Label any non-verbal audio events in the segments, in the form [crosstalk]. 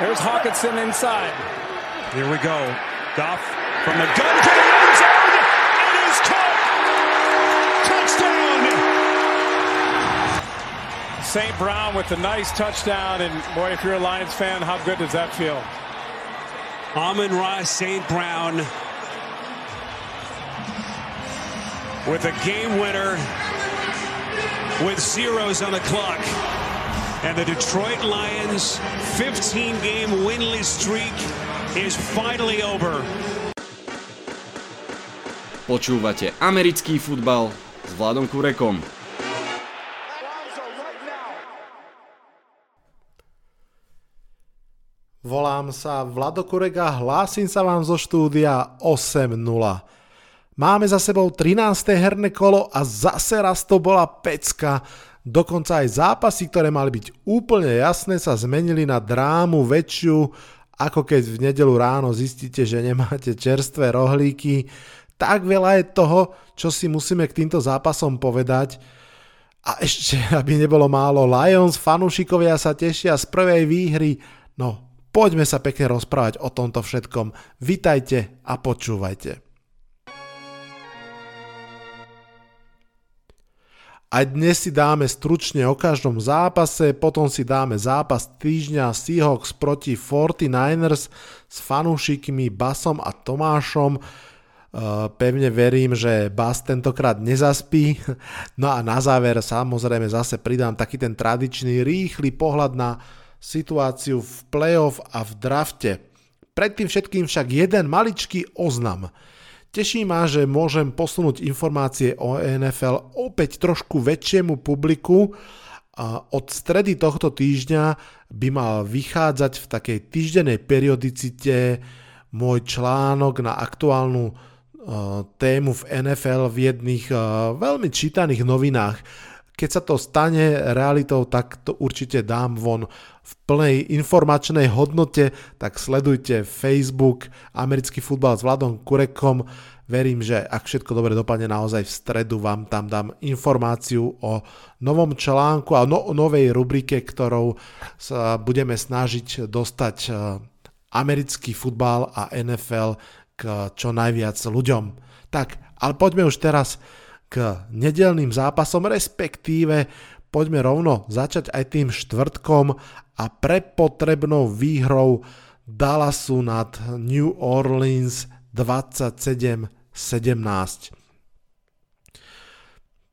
There's Hawkinson inside. Here we go. Goff from the gun to the end zone. It is caught. Touchdown. St. Brown with a nice touchdown. And boy, if you're a Lions fan, how good does that feel? Amon Ross St. Brown with a game winner with zeros on the clock. And the Detroit Lions 15 game winless streak is finally over. Počúvate americký futbal s Vladom Kurekom. Volám sa Vlado Kurek a hlásim sa vám zo štúdia 8.0. Máme za sebou 13. herné kolo a zase raz to bola pecka. Dokonca aj zápasy, ktoré mali byť úplne jasné, sa zmenili na drámu väčšiu, ako keď v nedelu ráno zistíte, že nemáte čerstvé rohlíky. Tak veľa je toho, čo si musíme k týmto zápasom povedať. A ešte, [laughs] aby nebolo málo, Lions fanúšikovia sa tešia z prvej výhry. No, Poďme sa pekne rozprávať o tomto všetkom. Vitajte a počúvajte. A dnes si dáme stručne o každom zápase, potom si dáme zápas týždňa Seahawks proti 49ers s fanúšikmi Basom a Tomášom. E, pevne verím, že Bas tentokrát nezaspí. No a na záver samozrejme zase pridám taký ten tradičný rýchly pohľad na situáciu v playoff a v drafte. Predtým všetkým však jeden maličký oznam. Teší ma, že môžem posunúť informácie o NFL opäť trošku väčšiemu publiku. Od stredy tohto týždňa by mal vychádzať v takej týždenej periodicite môj článok na aktuálnu uh, tému v NFL v jedných uh, veľmi čítaných novinách. Keď sa to stane realitou, tak to určite dám von v plnej informačnej hodnote, tak sledujte Facebook, americký futbal s Vladom Kurekom. Verím, že ak všetko dobre dopadne, naozaj v stredu vám tam dám informáciu o novom článku a no, novej rubrike, ktorou sa budeme snažiť dostať e, americký futbal a NFL k čo najviac ľuďom. Tak, ale poďme už teraz k nedelným zápasom, respektíve poďme rovno začať aj tým štvrtkom a prepotrebnou výhrou Dallasu nad New Orleans 27-17.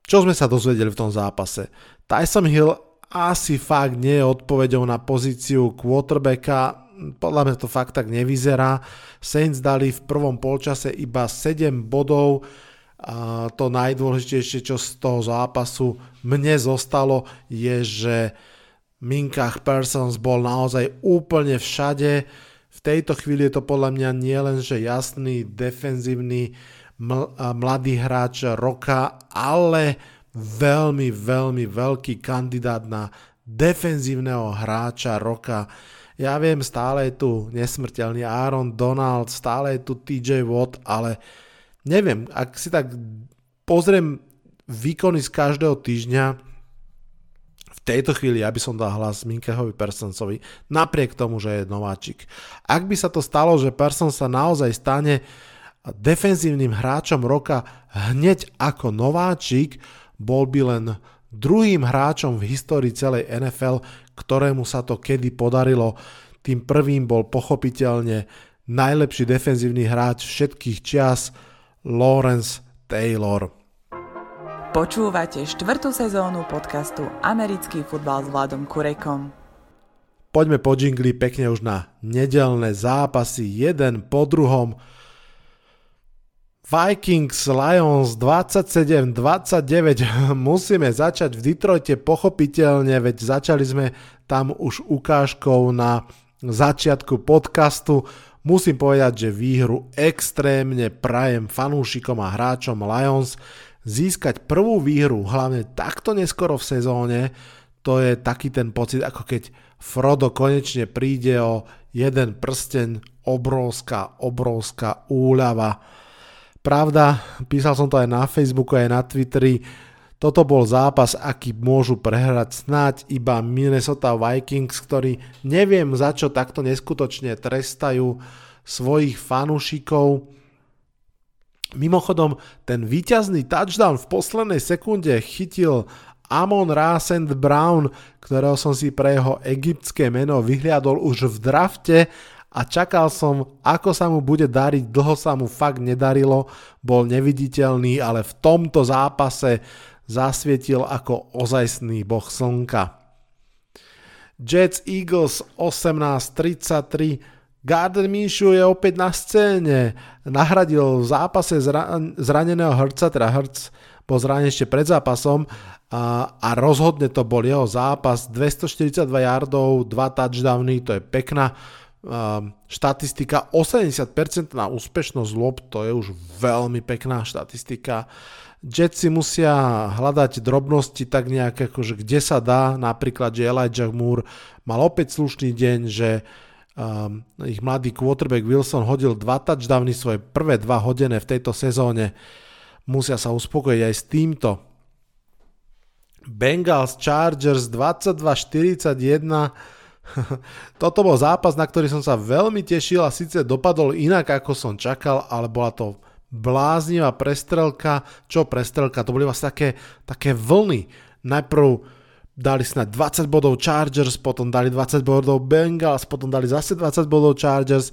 Čo sme sa dozvedeli v tom zápase? Tyson Hill asi fakt nie je odpovedou na pozíciu quarterbacka, podľa mňa to fakt tak nevyzerá. Saints dali v prvom polčase iba 7 bodov, to najdôležitejšie, čo z toho zápasu mne zostalo, je, že Minkach Persons bol naozaj úplne všade. V tejto chvíli je to podľa mňa nielen, jasný defenzívny mladý hráč roka, ale veľmi, veľmi veľký kandidát na defenzívneho hráča roka. Ja viem, stále je tu nesmrteľný Aaron Donald, stále je tu TJ Watt, ale neviem, ak si tak pozriem výkony z každého týždňa, tejto chvíli ja by som dal hlas Minkehovi Personsovi, napriek tomu, že je nováčik. Ak by sa to stalo, že Person sa naozaj stane defenzívnym hráčom roka hneď ako nováčik, bol by len druhým hráčom v histórii celej NFL, ktorému sa to kedy podarilo. Tým prvým bol pochopiteľne najlepší defenzívny hráč všetkých čias Lawrence Taylor. Počúvate štvrtú sezónu podcastu Americký futbal s Vladom Kurekom. Poďme po džingli pekne už na nedelné zápasy, jeden po druhom. Vikings Lions 27-29 [laughs] musíme začať v Detroite pochopiteľne, veď začali sme tam už ukážkou na začiatku podcastu. Musím povedať, že výhru extrémne prajem fanúšikom a hráčom Lions získať prvú výhru, hlavne takto neskoro v sezóne, to je taký ten pocit, ako keď Frodo konečne príde o jeden prsten, obrovská, obrovská úľava. Pravda, písal som to aj na Facebooku, aj na Twitteri, toto bol zápas, aký môžu prehrať snáď iba Minnesota Vikings, ktorí neviem za čo takto neskutočne trestajú svojich fanúšikov. Mimochodom, ten víťazný touchdown v poslednej sekunde chytil Amon Rasend Brown, ktorého som si pre jeho egyptské meno vyhliadol už v drafte a čakal som, ako sa mu bude dariť, dlho sa mu fakt nedarilo, bol neviditeľný, ale v tomto zápase zasvietil ako ozajstný boh slnka. Jets Eagles 18-33 Gardner Minshew je opäť na scéne. Nahradil v zápase zraneného Hrca, teda Hrc bol zranený pred zápasom a, a rozhodne to bol jeho zápas. 242 yardov, 2 touchdowny, to je pekná štatistika 80% na úspešnosť lob, to je už veľmi pekná štatistika. Jetsi musia hľadať drobnosti tak nejak akože kde sa dá, napríklad, že Elijah Moore mal opäť slušný deň, že um, ich mladý quarterback Wilson hodil dva touchdowny, svoje prvé dva hodené v tejto sezóne. Musia sa uspokojiť aj s týmto. Bengals Chargers 22-41 [laughs] Toto bol zápas, na ktorý som sa veľmi tešil a síce dopadol inak, ako som čakal, ale bola to bláznivá prestrelka. Čo prestrelka? To boli vlastne také, také vlny. Najprv dali snad 20 bodov Chargers, potom dali 20 bodov Bengals, potom dali zase 20 bodov Chargers.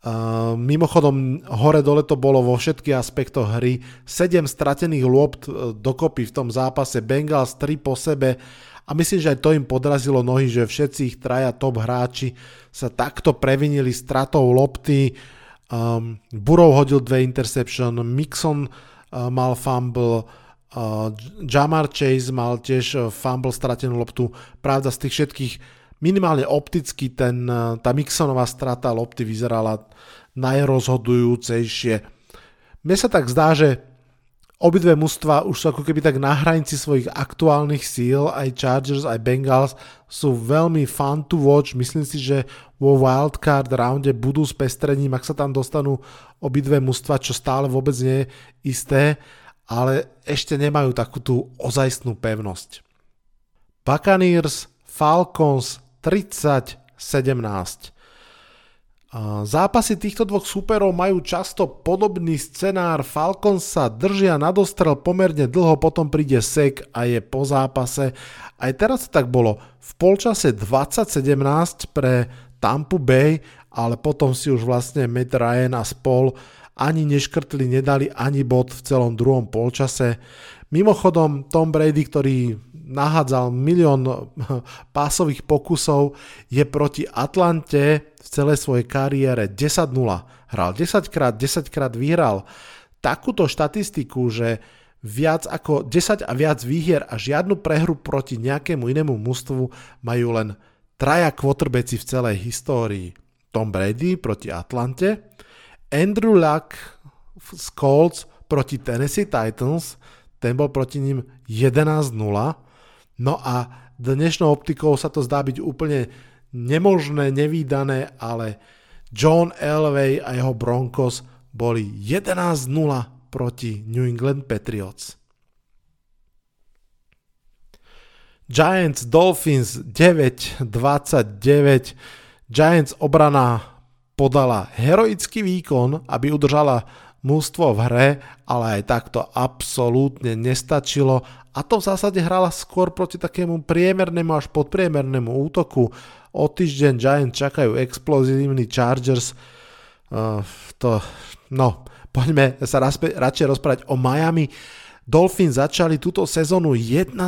Uh, mimochodom, hore-dole to bolo vo všetkých aspektoch hry. 7 stratených lôbt uh, dokopy v tom zápase, Bengals 3 po sebe. A myslím, že aj to im podrazilo nohy, že všetci ich traja top hráči sa takto previnili stratou lopty. Um, Burrow hodil dve interception, Mixon uh, mal fumble, uh, Jamar Chase mal tiež uh, fumble, stratenú loptu. Pravda z tých všetkých minimálne opticky ten, uh, tá Mixonová strata lopty vyzerala najrozhodujúcejšie. Mne sa tak zdá, že Obidve mužstva už sú ako keby tak na hranici svojich aktuálnych síl, aj Chargers, aj Bengals sú veľmi fun to watch. Myslím si, že vo wildcard rounde budú s pestrením, ak sa tam dostanú obidve mužstva, čo stále vôbec nie je isté, ale ešte nemajú takú tú ozajstnú pevnosť. Buccaneers Falcons 30 17. Zápasy týchto dvoch súperov majú často podobný scenár. Falcons sa držia na dostrel pomerne dlho, potom príde sek a je po zápase. Aj teraz tak bolo. V polčase 2017 pre Tampa Bay, ale potom si už vlastne Matt Ryan a spol ani neškrtli, nedali ani bod v celom druhom polčase. Mimochodom, Tom Brady, ktorý nahádzal milión [laughs] pásových pokusov, je proti Atlante v celej svojej kariére 10-0. Hral 10 krát, 10 krát vyhral. Takúto štatistiku, že viac ako 10 a viac výhier a žiadnu prehru proti nejakému inému mústvu majú len traja quarterbacki v celej histórii. Tom Brady proti Atlante, Andrew Luck z Colts proti Tennessee Titans, ten bol proti ním 11-0, No a dnešnou optikou sa to zdá byť úplne nemožné, nevýdané, ale John Elway a jeho Broncos boli 11-0 proti New England Patriots. Giants Dolphins 9-29. Giants obrana podala heroický výkon, aby udržala mústvo v hre, ale aj takto absolútne nestačilo a to v zásade hrala skôr proti takému priemernému až podpriemernému útoku. O týždeň Giants čakajú explozívny Chargers. Uh, to, no, poďme sa raspe, radšej rozprávať o Miami. Dolphins začali túto sezónu 1-7.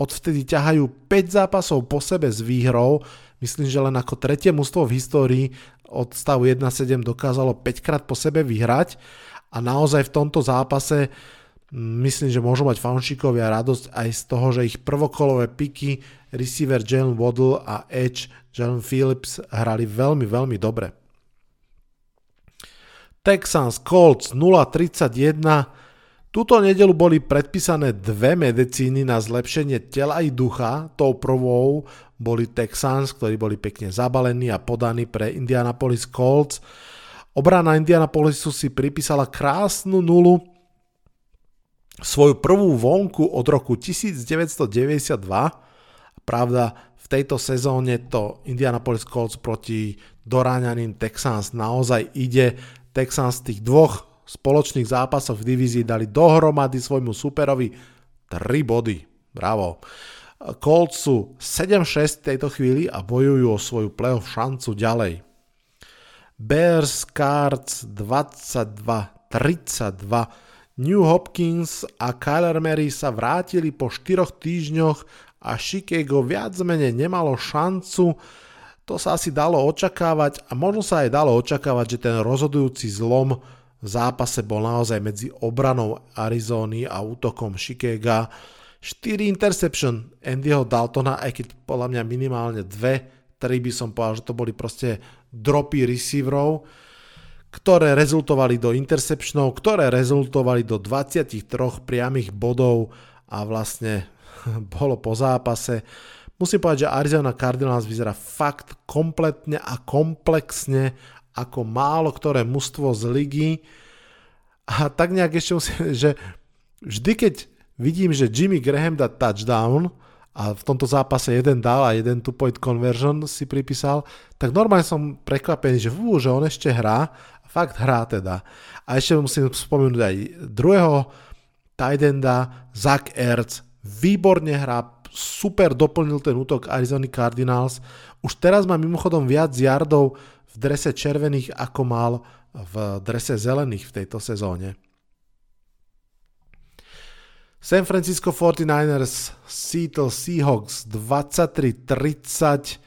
Odvtedy ťahajú 5 zápasov po sebe s výhrou. Myslím, že len ako tretie mužstvo v histórii od stavu 1-7 dokázalo 5 krát po sebe vyhrať. A naozaj v tomto zápase Myslím, že môžu mať fanšikovia radosť aj z toho, že ich prvokolové piky receiver Jalen Waddle a Edge Jalen Phillips hrali veľmi, veľmi dobre. Texans Colts 0-31 Túto nedelu boli predpísané dve medicíny na zlepšenie tela i ducha. Tou prvou boli Texans, ktorí boli pekne zabalení a podaní pre Indianapolis Colts. Obrana Indianapolisu si pripísala krásnu nulu svoju prvú vonku od roku 1992. Pravda, v tejto sezóne to Indianapolis Colts proti doráňaným Texans naozaj ide. Texans z tých dvoch spoločných zápasov v divízii dali dohromady svojmu superovi 3 body. Bravo. Colts sú 7-6 v tejto chvíli a bojujú o svoju playoff šancu ďalej. Bears Cards 22-32 New Hopkins a Kyler Mary sa vrátili po 4 týždňoch a Chicago viac menej nemalo šancu. To sa asi dalo očakávať a možno sa aj dalo očakávať, že ten rozhodujúci zlom zápase bol naozaj medzi obranou Arizóny a útokom Chicago 4 interception Andyho Daltona, aj keď podľa mňa minimálne dve, tri by som povedal, že to boli proste dropy receiverov, ktoré rezultovali do interceptionov, ktoré rezultovali do 23 priamých bodov a vlastne [laughs] bolo po zápase. Musím povedať, že Arizona Cardinals vyzerá fakt kompletne a komplexne ako málo ktoré mužstvo z ligy. A tak nejak ešte musím, že vždy keď vidím, že Jimmy Graham dá touchdown a v tomto zápase jeden dal a jeden two point conversion si pripísal, tak normálne som prekvapený, že, fú, že on ešte hrá, fakt hrá teda. A ešte musím spomenúť aj druhého tight enda, Zach Ertz, výborne hrá, super doplnil ten útok Arizona Cardinals. Už teraz má mimochodom viac yardov v drese červených, ako mal v drese zelených v tejto sezóne. San Francisco 49ers, Seattle Seahawks 23-30.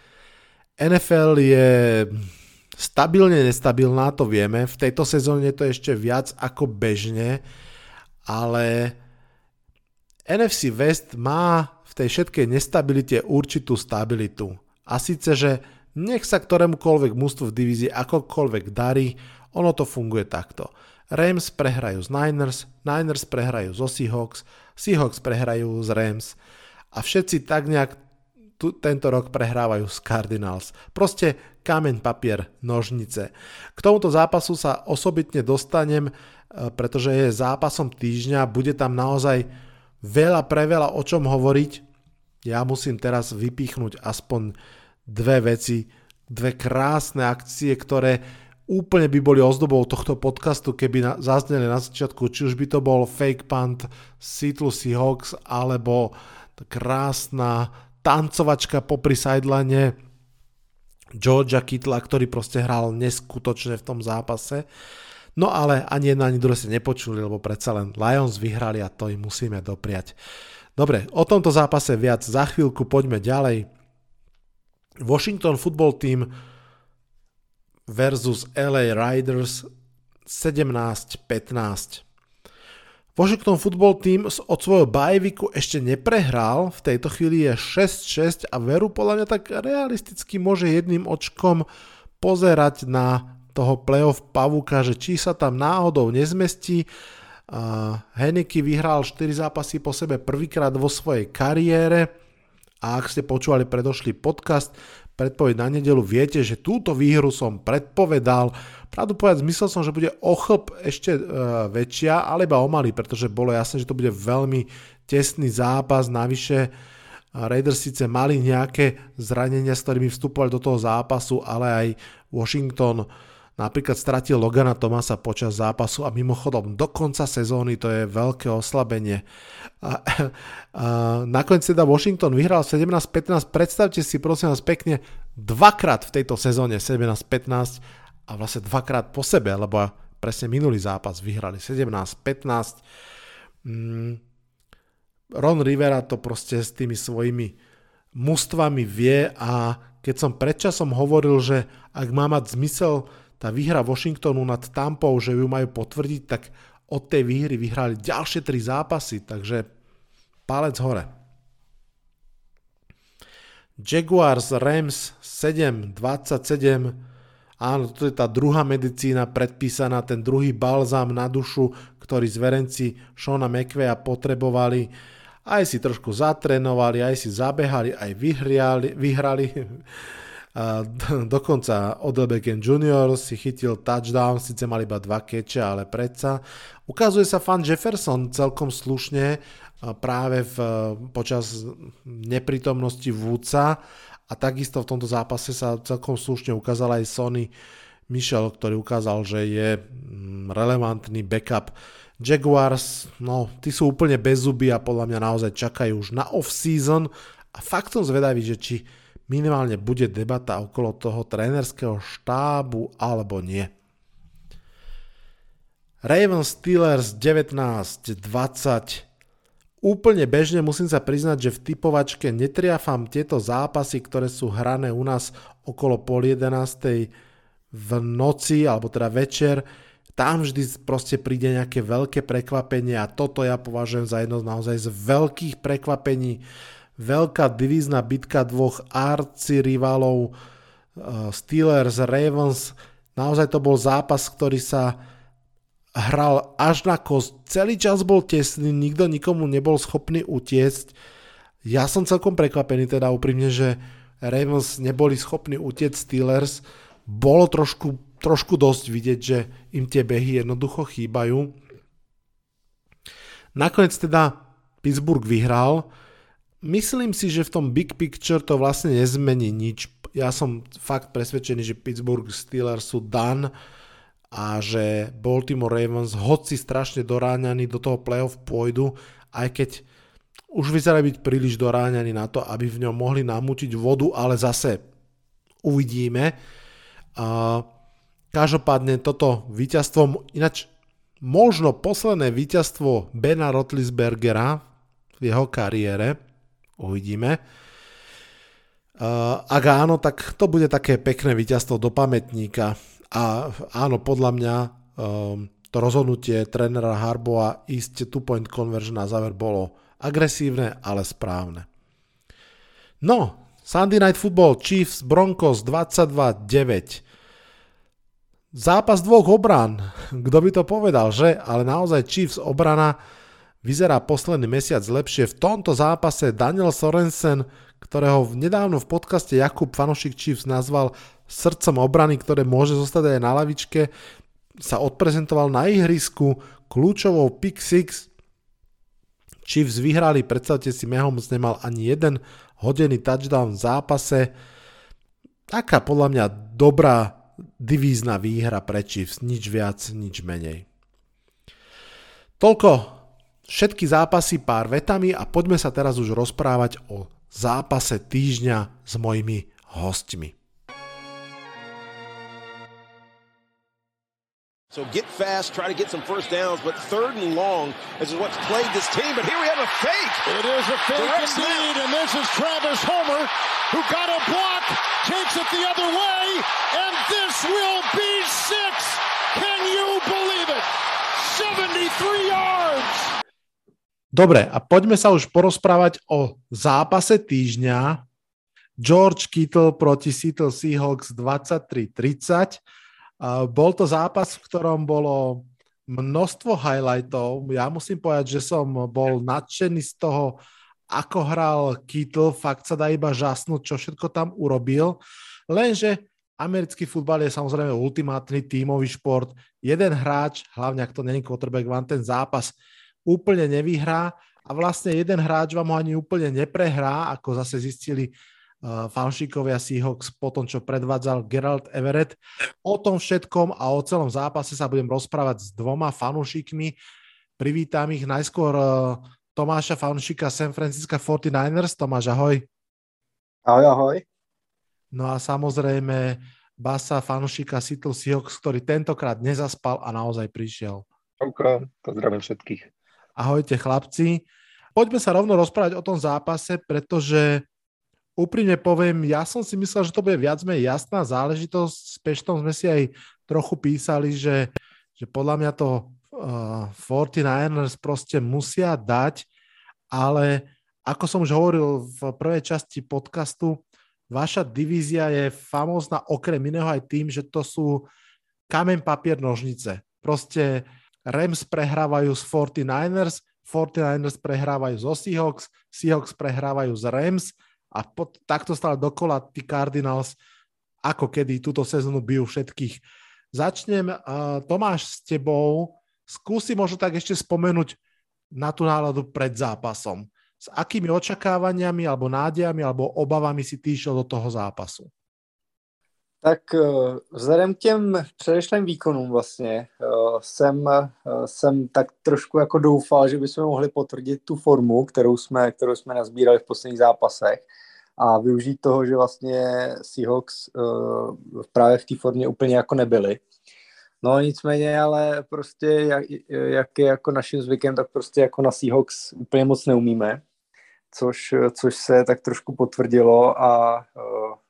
NFL je stabilne nestabilná, to vieme. V tejto sezóne je to ešte viac ako bežne, ale NFC West má v tej všetkej nestabilite určitú stabilitu. A síce, že nech sa ktorémukoľvek mústvu v divízii akokoľvek darí, ono to funguje takto. Rams prehrajú z Niners, Niners prehrajú zo Seahawks, Seahawks prehrajú z Rams a všetci tak nejak tu, tento rok prehrávajú z Cardinals. Proste kameň, papier, nožnice. K tomuto zápasu sa osobitne dostanem, e, pretože je zápasom týždňa, bude tam naozaj veľa preveľa o čom hovoriť. Ja musím teraz vypichnúť aspoň dve veci, dve krásne akcie, ktoré úplne by boli ozdobou tohto podcastu, keby na, zazneli na začiatku, či už by to bol fake punt Seattle Seahawks, alebo krásna tancovačka popri sidelane Georgia Kittla, ktorý proste hral neskutočne v tom zápase. No ale ani jedna, ani druhé si nepočuli, lebo predsa len Lions vyhrali a to im musíme dopriať. Dobre, o tomto zápase viac za chvíľku, poďme ďalej. Washington Football Team versus LA Riders 17-15. Washington Football Team od svojho bajviku ešte neprehral, v tejto chvíli je 6-6 a veru podľa mňa tak realisticky môže jedným očkom pozerať na toho playoff pavúka, že či sa tam náhodou nezmestí. Uh, Henneke vyhral 4 zápasy po sebe prvýkrát vo svojej kariére a ak ste počúvali predošlý podcast, predpoveď na nedelu, viete, že túto výhru som predpovedal. Pravdu povedať, myslel som, že bude ochlp ešte e, väčšia, ale iba omalý, pretože bolo jasné, že to bude veľmi tesný zápas, navyše Raiders síce mali nejaké zranenia, s ktorými vstupovali do toho zápasu, ale aj Washington napríklad stratil Logana Tomasa počas zápasu a mimochodom do konca sezóny to je veľké oslabenie. A, a nakoniec teda Washington vyhral 17-15, predstavte si prosím vás pekne dvakrát v tejto sezóne 17-15 a vlastne dvakrát po sebe, lebo presne minulý zápas vyhrali 17-15. Mm, Ron Rivera to proste s tými svojimi mústvami vie a keď som predčasom hovoril, že ak má mať zmysel tá výhra Washingtonu nad Tampou, že ju majú potvrdiť, tak od tej výhry vyhrali ďalšie tri zápasy, takže palec hore. Jaguars Rams 7-27, áno, to je tá druhá medicína predpísaná, ten druhý balzám na dušu, ktorý zverenci Shona McVeya potrebovali. Aj si trošku zatrénovali, aj si zabehali, aj vyhrali, vyhrali [laughs] Dokonca Odell Beckham Jr. si chytil touchdown, síce mal iba dva keče, ale predsa. Ukazuje sa fan Jefferson celkom slušne práve v, počas neprítomnosti Vúca a takisto v tomto zápase sa celkom slušne ukázal aj Sony Michel, ktorý ukázal, že je mm, relevantný backup Jaguars, no, tí sú úplne bez zuby a podľa mňa naozaj čakajú už na off-season a fakt som zvedavý, že či minimálne bude debata okolo toho trénerského štábu alebo nie. Ravens Steelers 19-20 Úplne bežne musím sa priznať, že v typovačke netriafam tieto zápasy, ktoré sú hrané u nás okolo pol jedenástej v noci, alebo teda večer tam vždy proste príde nejaké veľké prekvapenie a toto ja považujem za jedno naozaj z veľkých prekvapení. Veľká divízna bitka dvoch arci rivalov uh, Steelers, Ravens. Naozaj to bol zápas, ktorý sa hral až na kost. Celý čas bol tesný, nikto nikomu nebol schopný utiecť. Ja som celkom prekvapený teda úprimne, že Ravens neboli schopní utiecť Steelers. Bolo trošku trošku dosť vidieť, že im tie behy jednoducho chýbajú. Nakoniec teda Pittsburgh vyhral. Myslím si, že v tom big picture to vlastne nezmení nič. Ja som fakt presvedčený, že Pittsburgh Steelers sú done a že Baltimore Ravens, hoci strašne doráňaní do toho playoff pôjdu, aj keď už vyzerá byť príliš doráňaní na to, aby v ňom mohli namútiť vodu, ale zase uvidíme. Každopádne toto víťazstvo, ináč možno posledné víťazstvo Bena Rotlisbergera v jeho kariére, uvidíme. Ak áno, tak to bude také pekné víťazstvo do pamätníka. A áno, podľa mňa um, to rozhodnutie trénera Harboa ísť two point conversion na záver bolo agresívne, ale správne. No, Sunday Night Football Chiefs Broncos 22-9. Zápas dvoch obran, kto by to povedal, že? Ale naozaj Chiefs obrana vyzerá posledný mesiac lepšie. V tomto zápase Daniel Sorensen, ktorého nedávno v podcaste Jakub Fanošik Chiefs nazval srdcom obrany, ktoré môže zostať aj na lavičke, sa odprezentoval na ihrisku kľúčovou pick 6. Chiefs vyhrali, predstavte si, Mahomes nemal ani jeden hodený touchdown v zápase. Taká podľa mňa dobrá divízna výhra pre Chiefs, nič viac, nič menej. Toľko všetky zápasy pár vetami a poďme sa teraz už rozprávať o zápase týždňa s mojimi hostmi. So get fast, try to get some first downs, but third and long is what's played this team. But here we have a fake. It is a fake Direct indeed, snap. and this is Travis Homer, who got a block, takes it the other way, and this will be six. Can you believe it? 73 yards. Dobre, a poďme sa už porozprávať o zápase týždňa. George Kittle proti Seattle Seahawks 23-30. Bol to zápas, v ktorom bolo množstvo highlightov. Ja musím povedať, že som bol nadšený z toho, ako hral Kittle. Fakt sa dá iba žasnúť, čo všetko tam urobil. Lenže americký futbal je samozrejme ultimátny tímový šport. Jeden hráč, hlavne ak to není quarterback, vám ten zápas úplne nevyhrá a vlastne jeden hráč vám ho ani úplne neprehrá, ako zase zistili uh, fanšikovia Seahawks po tom, čo predvádzal Gerald Everett. O tom všetkom a o celom zápase sa budem rozprávať s dvoma fanúšikmi. Privítam ich najskôr uh, Tomáša fanúšika San Francisco 49ers. Tomáš, ahoj. Ahoj, ahoj. No a samozrejme Basa fanúšika Seattle Seahawks, ktorý tentokrát nezaspal a naozaj prišiel. Čauko, pozdravím všetkých. Ahojte chlapci. Poďme sa rovno rozprávať o tom zápase, pretože úprimne poviem, ja som si myslel, že to bude viac menej jasná záležitosť. S Peštom sme si aj trochu písali, že, že podľa mňa to uh, 49ers proste musia dať, ale ako som už hovoril v prvej časti podcastu, vaša divízia je famózna okrem iného aj tým, že to sú kamen, papier, nožnice. Proste Rams prehrávajú z 49ers, 49ers prehrávajú zo Seahawks, Seahawks prehrávajú z Rams a pod, takto stále dokola tí Cardinals ako kedy túto sezónu bijú všetkých. Začnem, uh, Tomáš, s tebou. Skúsi možno tak ešte spomenúť na tú náladu pred zápasom. S akými očakávaniami, alebo nádejami, alebo obavami si ty išiel do toho zápasu? Tak eh, vzhledem k těm předešlým výkonům vlastně eh, jsem, jsem tak trošku jako doufal, že bychom mohli potvrdit tu formu, kterou jsme, kterou jsme nazbírali v posledních zápasech a využít toho, že vlastně Seahawks právě v té formě úplně jako nebyli. No nicméně, ale prostě jak, jak je jako naším zvykem, tak prostě jako na Seahawks úplně moc neumíme, což, což se tak trošku potvrdilo a a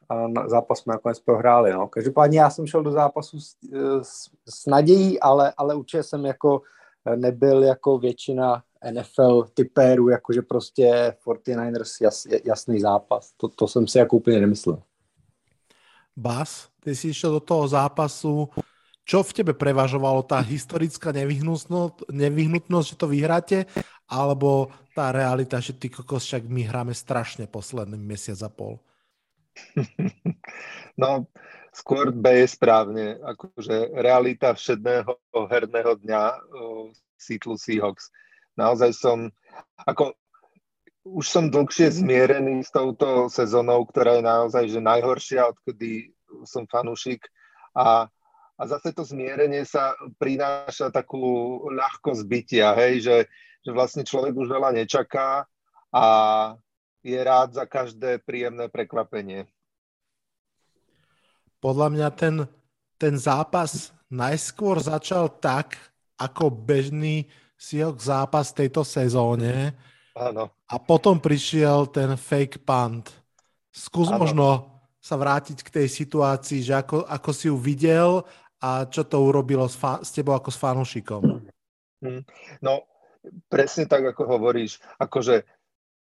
zápas jsme nakonec prohráli. No. Každopádně já jsem šel do zápasu s, s, s nadějí, ale, ale určitě jsem jako nebyl jako většina NFL typérů, jakože prostě 49ers jas, jasný zápas. To, to jsem si jako úplně nemyslel. Bas, ty si išiel do toho zápasu. Čo v tebe prevažovalo? Tá historická nevyhnutnosť, nevyhnutnosť, že to vyhráte? Alebo tá realita, že ty kokos, však my hráme strašne posledný mesiac a pol? [laughs] No, skôr B je správne. Akože realita všedného herného dňa uh, Seattle Seahawks. Naozaj som, ako už som dlhšie zmierený s touto sezónou, ktorá je naozaj že najhoršia, odkedy som fanúšik a, a zase to zmierenie sa prináša takú ľahkosť bytia, hej, že, že vlastne človek už veľa nečaká a je rád za každé príjemné prekvapenie. Podľa mňa ten, ten zápas najskôr začal tak, ako bežný Seahawks zápas tejto sezóne. Áno. A potom prišiel ten fake punt. Skús ano. možno sa vrátiť k tej situácii, že ako, ako si ju videl a čo to urobilo s, fa- s tebou ako s fanúšikom. Hm. No, presne tak, ako hovoríš. Akože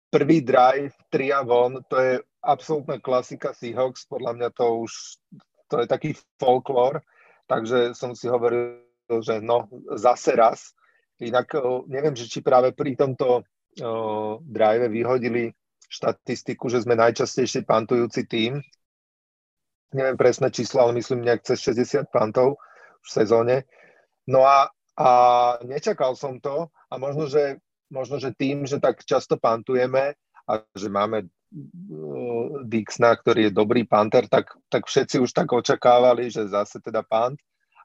prvý drive, tri a von, to je absolútna klasika Seahawks, podľa mňa to už, to je taký folklór, takže som si hovoril, že no, zase raz. Inak neviem, že či práve pri tomto uh, drive vyhodili štatistiku, že sme najčastejšie pantujúci tým. Neviem presné číslo, ale myslím nejak cez 60 pantov v sezóne. No a, a nečakal som to a možno, že možno, že tým, že tak často pantujeme a že máme uh, Dixna, ktorý je dobrý panter, tak, tak všetci už tak očakávali, že zase teda pant.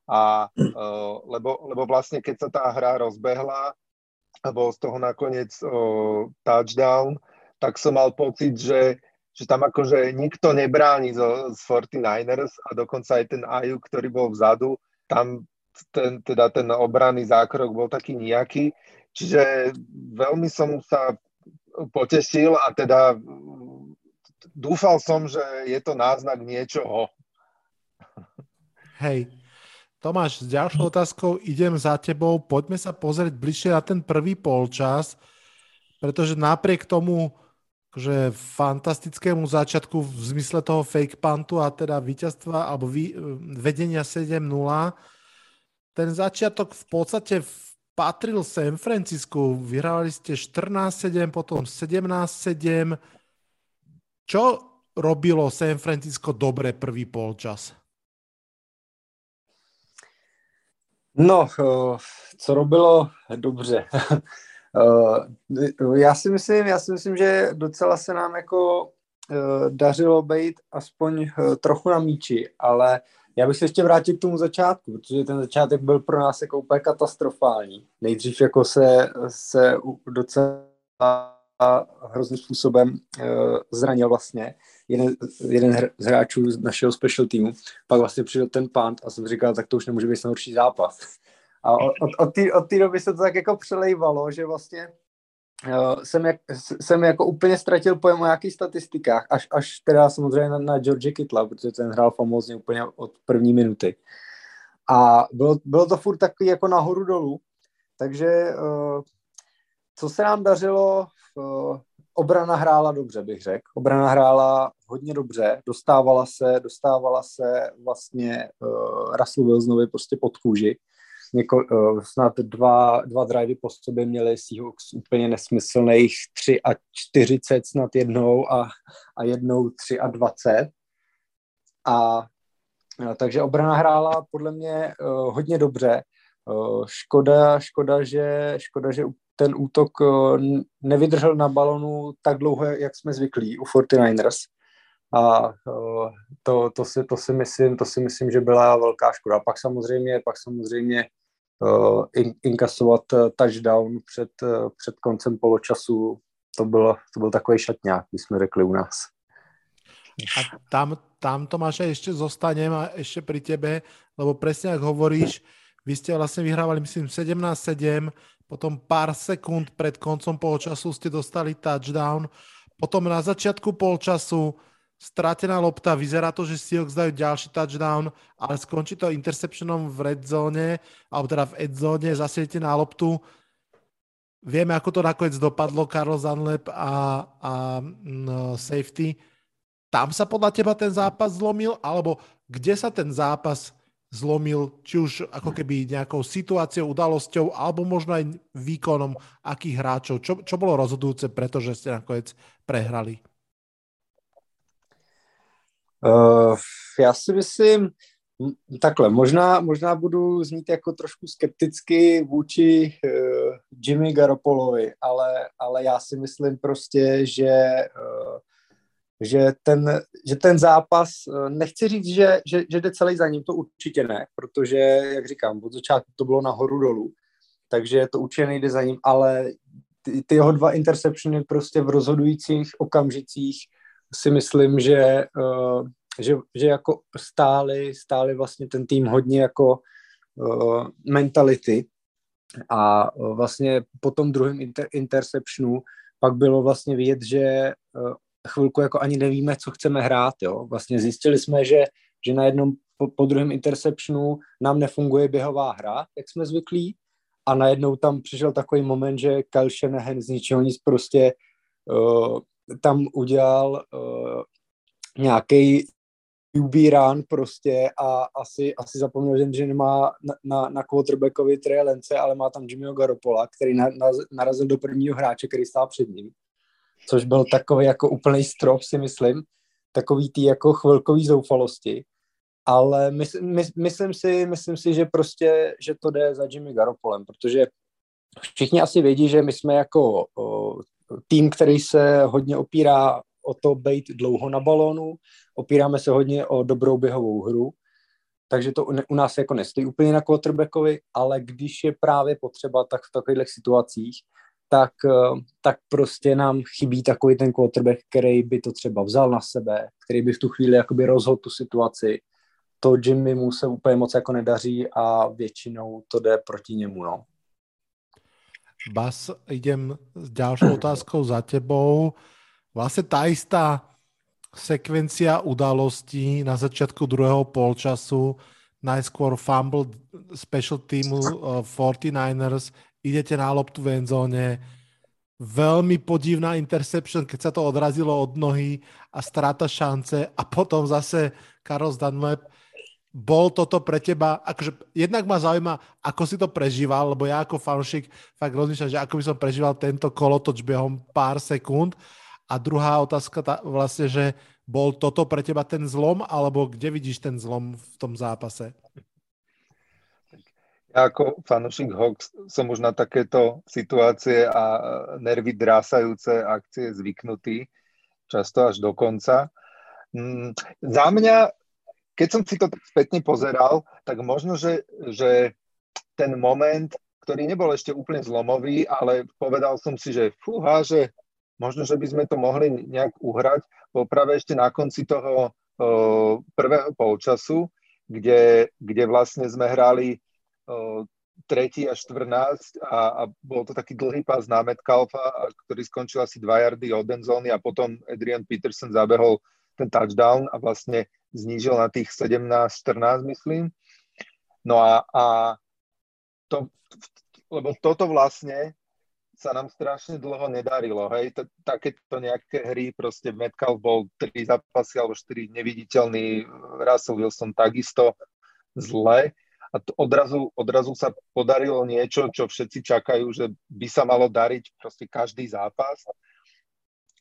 A, uh, lebo, lebo vlastne, keď sa tá hra rozbehla a bol z toho nakoniec uh, touchdown, tak som mal pocit, že, že tam akože nikto nebráni z, z 49ers a dokonca aj ten Ayu, ktorý bol vzadu, tam ten, teda ten obranný zákrok bol taký nejaký, Čiže veľmi som sa potešil a teda dúfal som, že je to náznak niečoho. Hej, Tomáš, s ďalšou otázkou idem za tebou. Poďme sa pozrieť bližšie na ten prvý polčas, pretože napriek tomu, že fantastickému začiatku v zmysle toho fake puntu a teda víťazstva alebo vedenia 7-0, ten začiatok v podstate patril San Francisco. Vyhrávali ste 14-7, potom 17-7. Čo robilo San Francisco dobre prvý polčas? No, eh, co robilo dobře? [laughs] Eh, já si myslím, já si myslím, že docela se nám jako eh, dařilo být aspoň trochu na míči, ale já bych se ještě vrátil k tomu začátku, protože ten začátek byl pro nás jako úplně katastrofální. Nejdřív jako se, se docela hrozným způsobem uh, zranil vlastně jeden, jeden z hráčů z našeho special týmu. Pak vlastně přišel ten pant a jsem říkal, tak to už nemůže být nejhorší zápas. A od, od, od té doby se to tak jako přelejvalo, že vlastně jsem, jak, jsem jako úplně ztratil pojem o nějakých statistikách, až, až teda samozřejmě na, na George Kittla, protože ten hrál famózně úplně od první minuty. A bylo, bylo to furt takový jako nahoru dolů, takže uh, co se nám dařilo, uh, obrana hrála dobře, bych řekl. Obrana hrála hodně dobře, dostávala se, dostávala se vlastně uh, Russell Wilsonovi prostě pod kůži něko, uh, snad dva, dva drivey po sobě měli Seahawks úplně nesmyslných 3 a 40 snad jednou a, a jednou 3 a 20. A takže obrana hrála podle mě uh, hodně dobře. Uh, škoda, škoda, že, škoda, že ten útok uh, nevydržel na balonu tak dlouho, jak jsme zvyklí u 49ers. A to, to, si, to, si myslím, to si myslím, že byla velká škoda. Pak samozřejmě, pak samozřejmě in, inkasovat touchdown před, uh, před koncem poločasu, to byl, to byl takový šatňák, jsme řekli u nás. A tam, tam Tomáš ešte zostanem a ešte pri tebe, lebo presne ako hovoríš, vy ste vlastne vyhrávali, myslím, 17-7, potom pár sekúnd pred koncom polčasu ste dostali touchdown, potom na začiatku polčasu stratená lopta, vyzerá to, že Seahawks dajú ďalší touchdown, ale skončí to interceptionom v red zone, alebo teda v ed zone, zasiete na loptu. Vieme, ako to nakoniec dopadlo, Carlos Dunlap a, a no, safety tam sa podľa teba ten zápas zlomil, alebo kde sa ten zápas zlomil, či už ako keby nejakou situáciou, udalosťou, alebo možno aj výkonom akých hráčov? Čo, čo bolo rozhodujúce, pretože ste nakoniec prehrali? Uh, já si myslím, takhle, možná, možná budu znít jako trošku skepticky vůči uh, Jimmy Garoppolovi, ale, ale já si myslím prostě, že uh, že ten, že ten zápas, nechci říct, že, že, že jde celý za ním, to určitě ne, protože, jak říkám, od začátku to bylo nahoru dolů, takže to určitě nejde za ním, ale ty, ty jeho dva interceptiony prostě v rozhodujících okamžicích si myslím, že, uh, že, že jako stáli, stáli vlastně ten tým hodně jako uh, mentality a uh, vlastně po tom druhém inter, interceptionu pak bylo vlastně vidět, že uh, chvilku jako ani nevíme, co chceme hrát. Jo. Vlastně zjistili jsme, že, že na jednom po, po druhém interceptionu nám nefunguje běhová hra, jak jsme zvyklí, a najednou tam přišel takový moment, že Kyle Shanahan z ničeho nic prostě uh, tam udělal uh, nějaký UB run prostě a asi, asi zapomněl, že, že nemá na, na, na quarterbackovi Trey ale má tam Jimmyho Garopola, který na, na, narazil do prvního hráče, který stál před ním. Což byl takový jako úplný strop, si myslím, takový tý jako chvilkový zoufalosti, ale my, my, myslím, si, myslím si, že prostě, že to jde za Jimmy Garoppolem, protože všichni asi vědí, že my jsme jako o, tým, který se hodně opírá o to být dlouho na balónu, opíráme se hodně o dobrou běhovou hru, takže to u nás jako nestojí úplně na quarterbackovi, ale když je právě potřeba, tak v takových situacích tak, eh, tak prostě nám chybí takový ten quarterback, který by to třeba vzal na sebe, který by v tu chvíli jakoby rozhodl tu situaci. To Jimmy mu se úplně moc jako nedaří a většinou to jde proti němu, no. Bas, idem s ďalšou [clears throat] otázkou za tebou. Vlastne tá istá sekvencia udalostí na začiatku druhého polčasu, najskôr fumble special teamu uh, 49ers, idete na loptu v endzóne, veľmi podivná interception, keď sa to odrazilo od nohy a strata šance a potom zase Carlos Dunlap. Bol toto pre teba, akože jednak ma zaujíma, ako si to prežíval, lebo ja ako fanšik fakt rozmýšľam, že ako by som prežíval tento kolotoč behom pár sekúnd. A druhá otázka tá, vlastne, že bol toto pre teba ten zlom, alebo kde vidíš ten zlom v tom zápase? Ja ako fanúšik Hawks som už na takéto situácie a nervy drásajúce akcie zvyknutý, často až do konca. Mm, za mňa, keď som si to spätne pozeral, tak možno, že, že ten moment, ktorý nebol ešte úplne zlomový, ale povedal som si, že fúha, že možno, že by sme to mohli nejak uhrať, bol práve ešte na konci toho o, prvého polčasu, kde, kde vlastne sme hrali tretí až 14 a, a bol to taký dlhý pás na Metcalfa, ktorý skončil asi 2 yardy od endzóny a potom Adrian Peterson zabehol ten touchdown a vlastne znížil na tých 17-14, myslím. No a, a to, lebo toto vlastne sa nám strašne dlho nedarilo, hej, takéto nejaké hry, proste Metcalf bol 3 zápasy alebo 4 neviditeľný, Russell Wilson takisto zle a to odrazu, odrazu sa podarilo niečo, čo všetci čakajú, že by sa malo dariť proste každý zápas.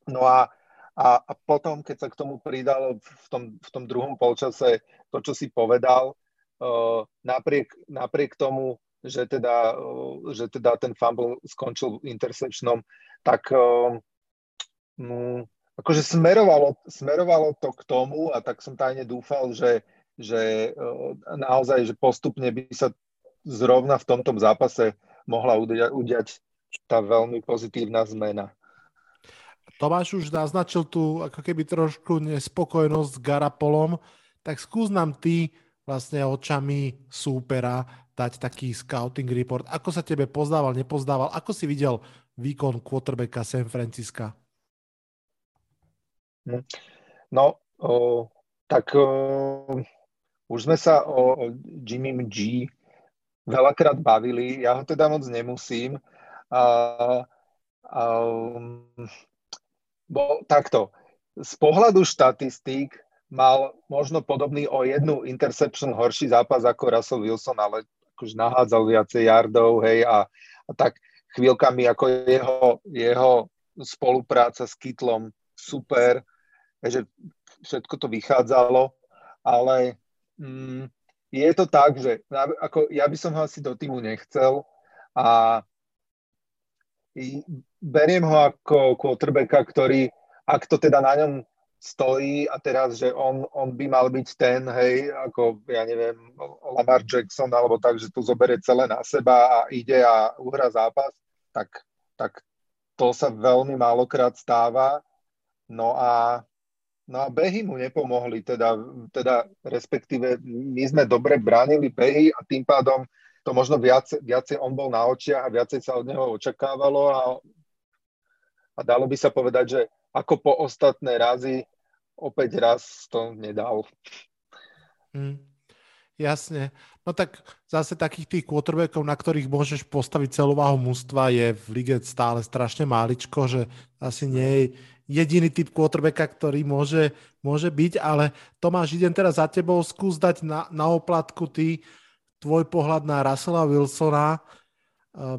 No a, a, a potom, keď sa k tomu pridalo v tom, v tom druhom polčase to, čo si povedal, uh, napriek, napriek tomu, že teda, uh, že teda ten fumble skončil interceptionom, tak uh, um, akože smerovalo, smerovalo to k tomu a tak som tajne dúfal, že, že uh, naozaj, že postupne by sa zrovna v tomto zápase mohla udiať, udiať tá veľmi pozitívna zmena. Tomáš už naznačil tu ako keby trošku nespokojnosť s Garapolom, tak skús nám ty vlastne očami súpera dať taký scouting report. Ako sa tebe pozdával, nepozdával? Ako si videl výkon quarterbacka San Francisca? No, o, tak o, už sme sa o, o Jimmy G veľakrát bavili. Ja ho teda moc nemusím. A, a, bo takto, z pohľadu štatistík mal možno podobný o jednu interception horší zápas ako Russell Wilson, ale akože nahádzal viacej yardov, hej, a, a tak chvíľkami ako jeho, jeho spolupráca s Kytlom super, že všetko to vychádzalo, ale mm, je to tak, že ako, ja by som ho asi do týmu nechcel a beriem ho ako quarterbacka, ktorý, ak to teda na ňom stojí a teraz, že on, on by mal byť ten, hej, ako, ja neviem, Lamar Jackson, alebo tak, že to zoberie celé na seba a ide a uhra zápas, tak, tak to sa veľmi málokrát stáva. No a, no a behy mu nepomohli, teda, teda respektíve my sme dobre bránili behy a tým pádom to možno viacej, viacej on bol na očiach a viacej sa od neho očakávalo a, a dalo by sa povedať, že ako po ostatné razy opäť raz to nedal. Hmm. Jasne. No tak zase takých tých quarterbackov, na ktorých môžeš postaviť celú váhu mústva, je v lige stále strašne máličko, že asi nie je jediný typ quarterbacka, ktorý môže, môže byť, ale Tomáš, idem teraz za tebou, skús dať na, na oplatku ty tvoj pohľad na Russella Wilsona,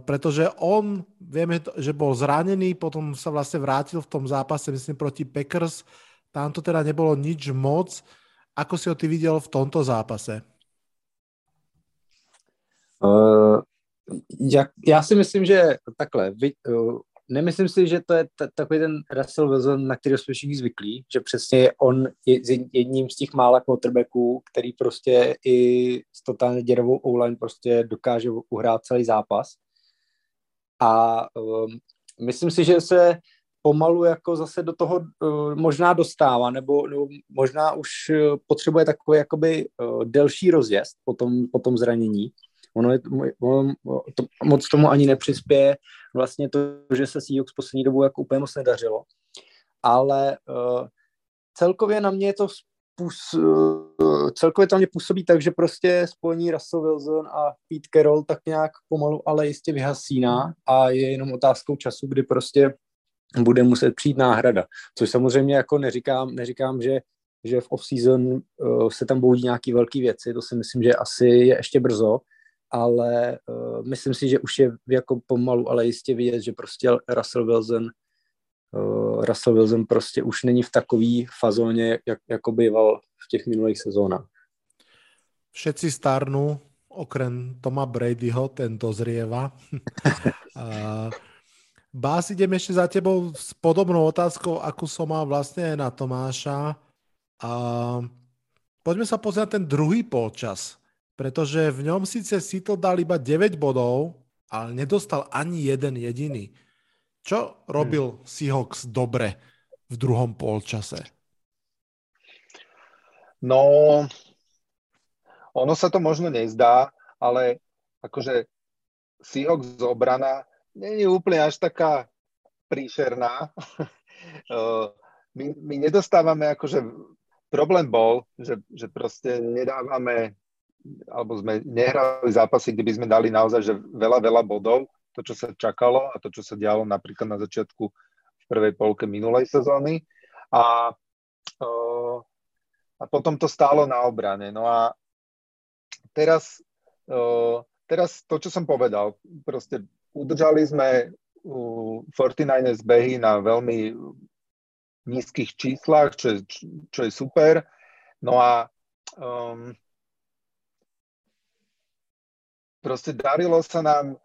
pretože on, vieme, že bol zranený, potom sa vlastne vrátil v tom zápase, myslím, proti Packers, tam to teda nebolo nič moc. Ako si ho ty videl v tomto zápase? Uh, já, já si myslím, že takhle, vy, uh, nemyslím si, že to je t- takový ten Russell Wilson, na který jsme všichni zvyklí, že přesně on je jedním z těch mála quarterbacků, který prostě i s totálně děrovou online prostě dokáže uhrát celý zápas. A um, myslím si, že se pomalu jako zase do toho uh, možná dostává, nebo, nebo možná už uh, potřebuje takový jakoby uh, delší rozjezd po tom, po tom zranění. Ono, je, ono to, moc tomu ani nepřispěje vlastně to, že se Seahawks poslední dobu jako úplně moc nedařilo. Ale uh, celkově na mě je to půs, uh, celkově to mě působí tak, že prostě spojení Russell Wilson a Pete Carroll tak nějak pomalu, ale jistě vyhasíná a je jenom otázkou času, kdy prostě bude muset přijít náhrada. Což samozřejmě jako neříkám, neříkám že, že v off-season uh, se tam budou nějaké velké věci, to si myslím, že asi je ještě brzo, ale uh, myslím si, že už je jako pomalu, ale jistě vidět, že prostě Russell Wilson uh, Russell Wilson prostě už není v takové fazóně, jak, jako býval v těch minulých sezónach. Všetci starnú, okrem Toma Bradyho, ten dozrieva. [laughs] uh, Bás, idem ešte za tebou s podobnou otázkou, akú som mal vlastne na Tomáša. A poďme sa pozrieť na ten druhý polčas, pretože v ňom síce Seattle dal iba 9 bodov, ale nedostal ani jeden jediný. Čo robil hmm. Seahawks dobre v druhom polčase? No, ono sa to možno nezdá, ale akože Seahawks obrana nie je úplne až taká príšerná. [laughs] my, my nedostávame, akože problém bol, že, že proste nedávame, alebo sme nehrali zápasy, kde by sme dali naozaj že veľa, veľa bodov, to, čo sa čakalo a to, čo sa dialo napríklad na začiatku v prvej polke minulej sezóny. A, a potom to stálo na obrane. No a teraz, teraz to, čo som povedal, proste udržali sme uh, 49ers behy na veľmi nízkych číslach, čo je, čo je super. No a um, proste darilo sa nám,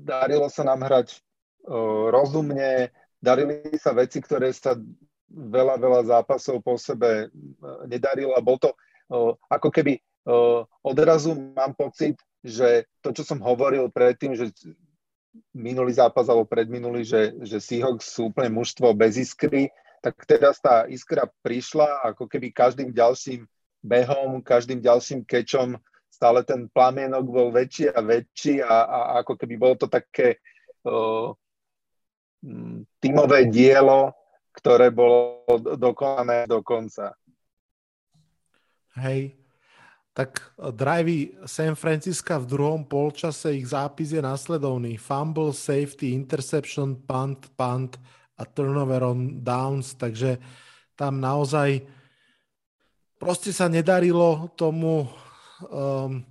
darilo sa nám hrať uh, rozumne, darili sa veci, ktoré sa veľa, veľa zápasov po sebe nedarilo a bol to uh, ako keby uh, odrazu mám pocit, že to, čo som hovoril predtým, že minulý zápas alebo predminulý, že, že Seahawks sú úplne mužstvo bez iskry, tak teraz tá iskra prišla ako keby každým ďalším behom, každým ďalším kečom stále ten plamienok bol väčší a väčší a, a ako keby bolo to také uh, tímové dielo, ktoré bolo dokonané do konca. Hej, tak drivey San Francisca v druhom polčase ich zápis je následovný. Fumble, safety, interception, punt, punt a turnover on downs, takže tam naozaj proste sa nedarilo tomu um,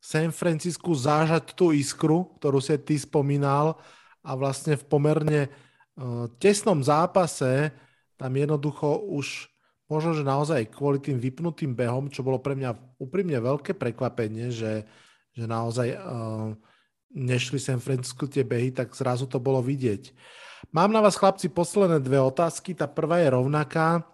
San Francisku zážať tú iskru, ktorú si ty spomínal a vlastne v pomerne uh, tesnom zápase tam jednoducho už možno, že naozaj kvôli tým vypnutým behom, čo bolo pre mňa úprimne veľké prekvapenie, že, že naozaj uh, nešli San Francisco tie behy, tak zrazu to bolo vidieť. Mám na vás, chlapci, posledné dve otázky. Tá prvá je rovnaká.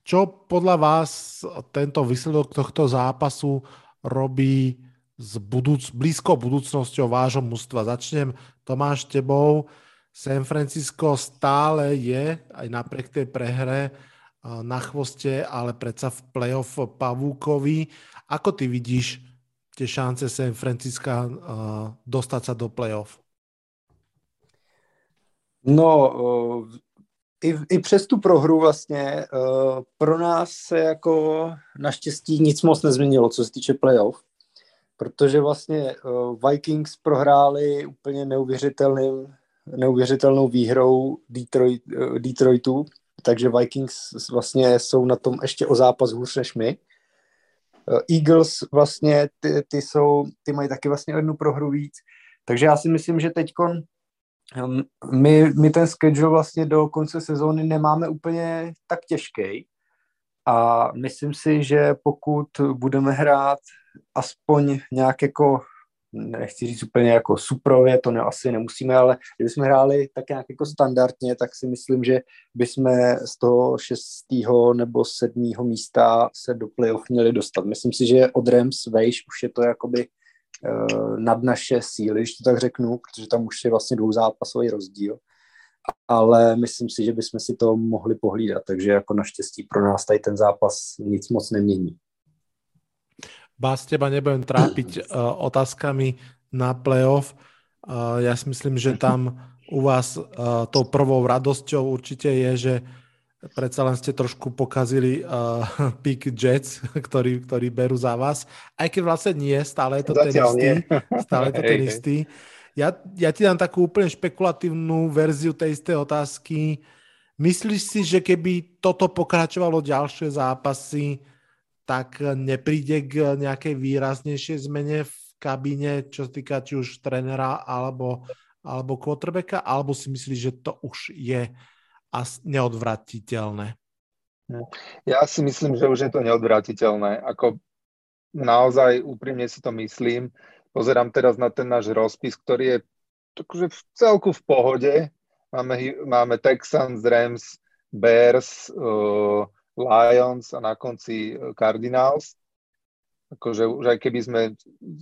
Čo podľa vás tento výsledok tohto zápasu robí s budúc, blízkou budúcnosťou vášho mústva? Začnem Tomáš tebou. San Francisco stále je, aj napriek tej prehre, na chvoste, ale predsa v playoff Pavúkovi. Ako ty vidíš tie šance San Francisca dostať sa do playoff? No, i, i přes tu prohru vlastně pro nás se jako naštěstí nic moc nezměnilo, co se týče playoff, protože vlastně Vikings prohráli úplně neuvěřitelným, neuvěřitelnou výhrou Detroit, Detroitu takže Vikings vlastně jsou na tom ještě o zápas hůř než my. Eagles vlastně, ty, ty, jsou, ty mají taky vlastně jednu prohru víc, takže já si myslím, že teď hm, my, my ten schedule vlastně do konce sezóny nemáme úplně tak těžký a myslím si, že pokud budeme hrát aspoň nějak jako nechci říct úplně jako suprově, to ne, asi nemusíme, ale kdybychom hráli tak nějak jako standardně, tak si myslím, že bychom z toho šestého nebo sedmého místa se do playoff měli dostat. Myslím si, že od Rams vejš už je to jakoby nad naše síly, když to tak řeknu, protože tam už je vlastně dvouzápasový rozdíl. Ale myslím si, že bychom si to mohli pohlídat, takže jako naštěstí pro nás tady ten zápas nic moc nemění. Bás, teba nebudem trápiť uh, otázkami na playoff. Uh, ja si myslím, že tam u vás uh, tou prvou radosťou určite je, že predsa len ste trošku pokazili [laughs] uh, pick Jets, [laughs] ktorý, ktorý berú za vás. Aj keď vlastne nie, stále je to ten istý. [laughs] Stále je to ten istý. Ja, ja ti dám takú úplne špekulatívnu verziu tej istej otázky. Myslíš si, že keby toto pokračovalo ďalšie zápasy, tak nepríde k nejakej výraznejšej zmene v kabíne, čo sa týka či už trenera alebo, alebo quarterbacka, alebo si myslíš, že to už je neodvratiteľné? Ja si myslím, že už je to neodvratiteľné. Ako naozaj úprimne si to myslím. Pozerám teraz na ten náš rozpis, ktorý je takže v celku v pohode. Máme, máme Texans, Rams, Bears, uh, Lions a na konci e, Cardinals. Akože už aj keby sme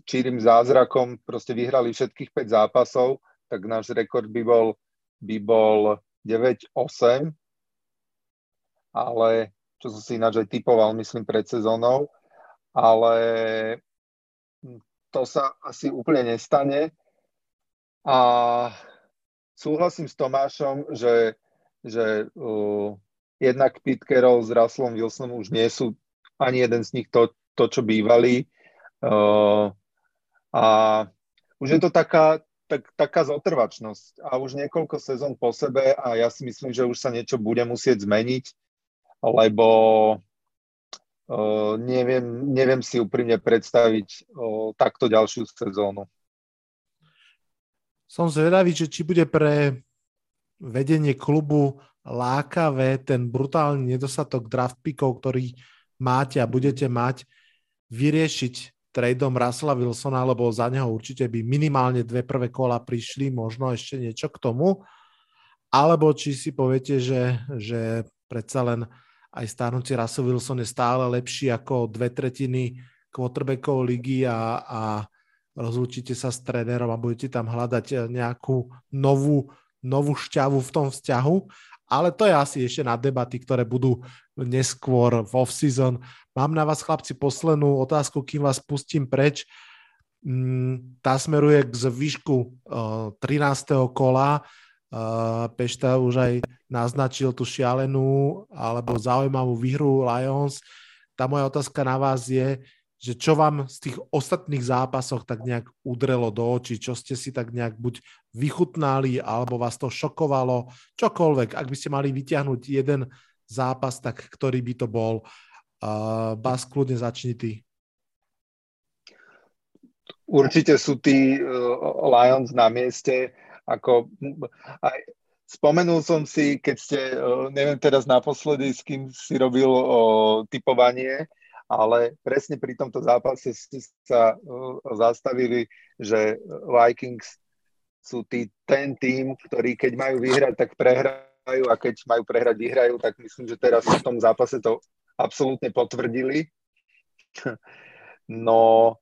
čírim zázrakom proste vyhrali všetkých 5 zápasov, tak náš rekord by bol, by bol 9-8, ale čo som si ináč aj typoval, myslím, pred sezónou, ale to sa asi úplne nestane. A súhlasím s Tomášom, že, že uh, jednak Carroll s Russellom Wilsonom už nie sú ani jeden z nich to, to čo bývali. Uh, a už je to taká, tak, taká zotrvačnosť a už niekoľko sezón po sebe a ja si myslím, že už sa niečo bude musieť zmeniť, lebo uh, neviem, neviem si úprimne predstaviť uh, takto ďalšiu sezónu. Som zvedavý, že či bude pre vedenie klubu lákavé ten brutálny nedostatok draft pickov, ktorý máte a budete mať, vyriešiť tradeom Russella Wilsona, lebo za neho určite by minimálne dve prvé kola prišli, možno ešte niečo k tomu. Alebo či si poviete, že, že predsa len aj starnúci Russell Wilson je stále lepší ako dve tretiny quarterbackov ligy a, a rozlúčite sa s trénerom a budete tam hľadať nejakú novú, novú šťavu v tom vzťahu. Ale to je asi ešte na debaty, ktoré budú neskôr v off-season. Mám na vás, chlapci, poslednú otázku, kým vás pustím preč. Mm, tá smeruje k zvyšku 13. kola. Pešta už aj naznačil tú šialenú alebo zaujímavú výhru Lions. Tá moja otázka na vás je, že čo vám z tých ostatných zápasoch tak nejak udrelo do očí, čo ste si tak nejak buď vychutnali, alebo vás to šokovalo, čokoľvek. Ak by ste mali vyťahnuť jeden zápas, tak ktorý by to bol? Uh, Bas, kľudne začni ty. Určite sú tí uh, Lions na mieste. Ako, aj, spomenul som si, keď ste, uh, neviem teraz naposledy, s kým si robil uh, typovanie, ale presne pri tomto zápase ste sa uh, zastavili, že Vikings sú tí, ten tým, ktorý keď majú vyhrať, tak prehrajú a keď majú prehrať, vyhrajú, tak myslím, že teraz v tom zápase to absolútne potvrdili. [laughs] No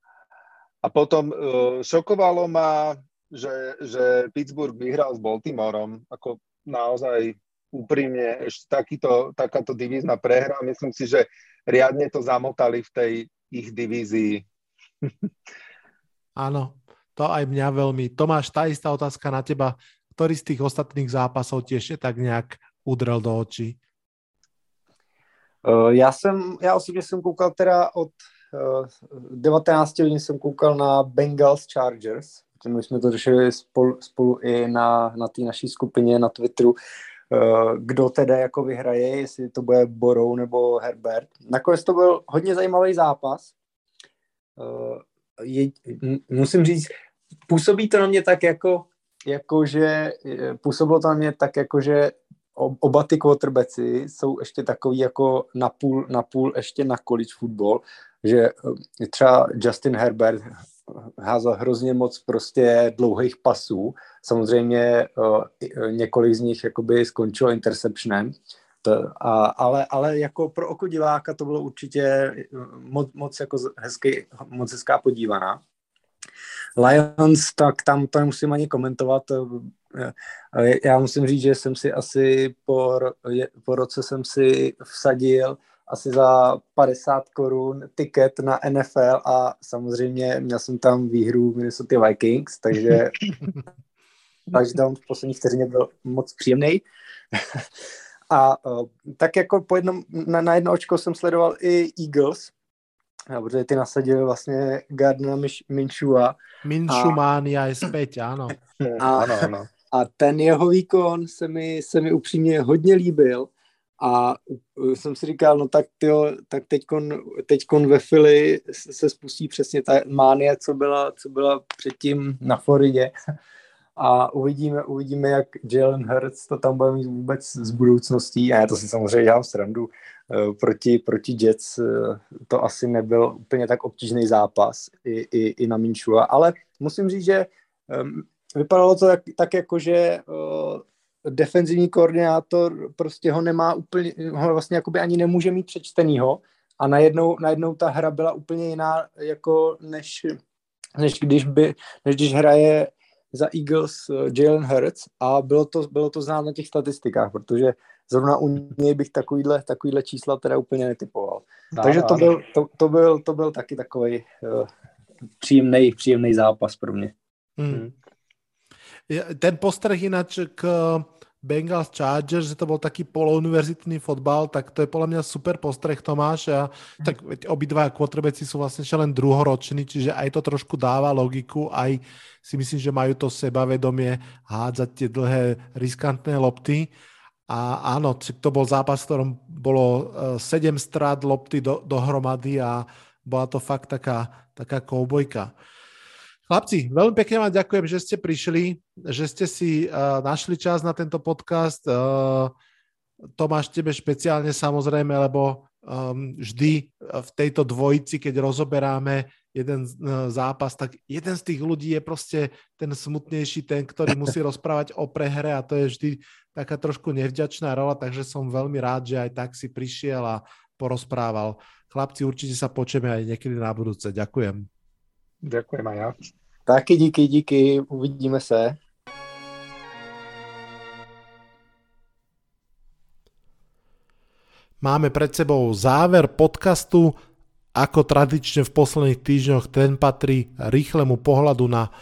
a potom uh, šokovalo ma, že, že Pittsburgh vyhral s Baltimoreom, ako naozaj úprimne ešte takýto, takáto divízna prehra. Myslím si, že riadne to zamotali v tej ich divízii. [laughs] Áno, to aj mňa veľmi. Tomáš, tá istá otázka na teba. Ktorý z tých ostatných zápasov tiež tak nejak udrel do očí? Uh, já jsem, já osobně jsem koukal teda od uh, 19 hodin jsem koukal na Bengals Chargers, my jsme to řešili spolu, spolu i na, na té naší skupině na Twitteru. Eh, kdo teda jako vyhraje, jestli to bude Borou nebo Herbert. Nakonec to byl hodně zajímavý zápas. Eh, je, musím říct, působí to na mě tak jako, jako že eh, působilo to na mě tak jako, že oba ty quarterbacki jsou ještě takový jako napůl, napůl ještě na college football, že třeba Justin Herbert házel hrozně moc prostě dlouhých pasů. Samozřejmě uh, několik z nich jakoby skončilo interceptionem, a, ale, ale jako pro oko diváka to bylo určitě eh, moc, moc, jako hezký, moc hezká podívaná. Lions, tak tam to nemusím ani komentovat. Já musím říct, že jsem si asi po, po roce jsem si vsadil asi za 50 korun tiket na NFL a samozřejmě měl jsem tam výhru Minnesota Vikings, takže [laughs] touchdown v poslední vteřině byl moc příjemný. [laughs] a uh, tak jako po jednom, na, na jedno očko jsem sledoval i Eagles, protože ty nasadili vlastně Gardner Minshua. Minshumania je zpět, ano. [laughs] A, ano, ano. A ten jeho výkon se mi, se mi upřímně hodně líbil a jsem si říkal, no tak tyjo, tak teďkon, teďkon ve Fili se spustí přesně ta mánie, co byla, co byla předtím na Floridě. [laughs] A uvidíme, uvidíme, jak Jalen Hurts to tam bude mít vůbec z budoucností. A já to si samozřejmě dělám srandu. Eh, proti, proti Jets eh, to asi nebyl úplně tak obtížný zápas i, i, i na Minchua, ale musím říct, že um, vypadalo to tak, tak jako, že uh, defenzivní koordinátor prostě ho nemá úplně, ho vlastně jakoby ani nemůže mít přečtenýho a najednou, najednou ta hra byla úplně jiná, jako než, než, když, by, než když hraje za Eagles uh, Jalen Hurts a bylo to, bylo to znát na těch statistikách, protože zrovna u něj bych takovýhle, takovýhle čísla teda úplně netypoval. No, Takže to byl, to, to, byl, to byl taky takový uh, příjemný, příjemný zápas pro mě. Hmm. Ten postreh ináč k Bengals Chargers, že to bol taký polouniverzitný fotbal, tak to je podľa mňa super postreh Tomáš. A tak obidva quarterbacki sú vlastne ešte len druhoroční, čiže aj to trošku dáva logiku, aj si myslím, že majú to sebavedomie hádzať tie dlhé riskantné lopty. A áno, to bol zápas, v ktorom bolo 7 e, strát lopty do, dohromady a bola to fakt taká, taká koubojka. Chlapci, veľmi pekne vám ďakujem, že ste prišli, že ste si uh, našli čas na tento podcast. Uh, Tomáš, tebe špeciálne samozrejme, lebo um, vždy v tejto dvojici, keď rozoberáme jeden uh, zápas, tak jeden z tých ľudí je proste ten smutnejší, ten, ktorý [laughs] musí rozprávať o prehre a to je vždy taká trošku nevďačná rola, takže som veľmi rád, že aj tak si prišiel a porozprával. Chlapci, určite sa počujeme aj niekedy na budúce. Ďakujem. Ďakujem aj ja. Taky díky, díky, uvidíme se. Máme pred sebou záver podcastu. Ako tradične v posledných týždňoch ten patrí rýchlemu pohľadu na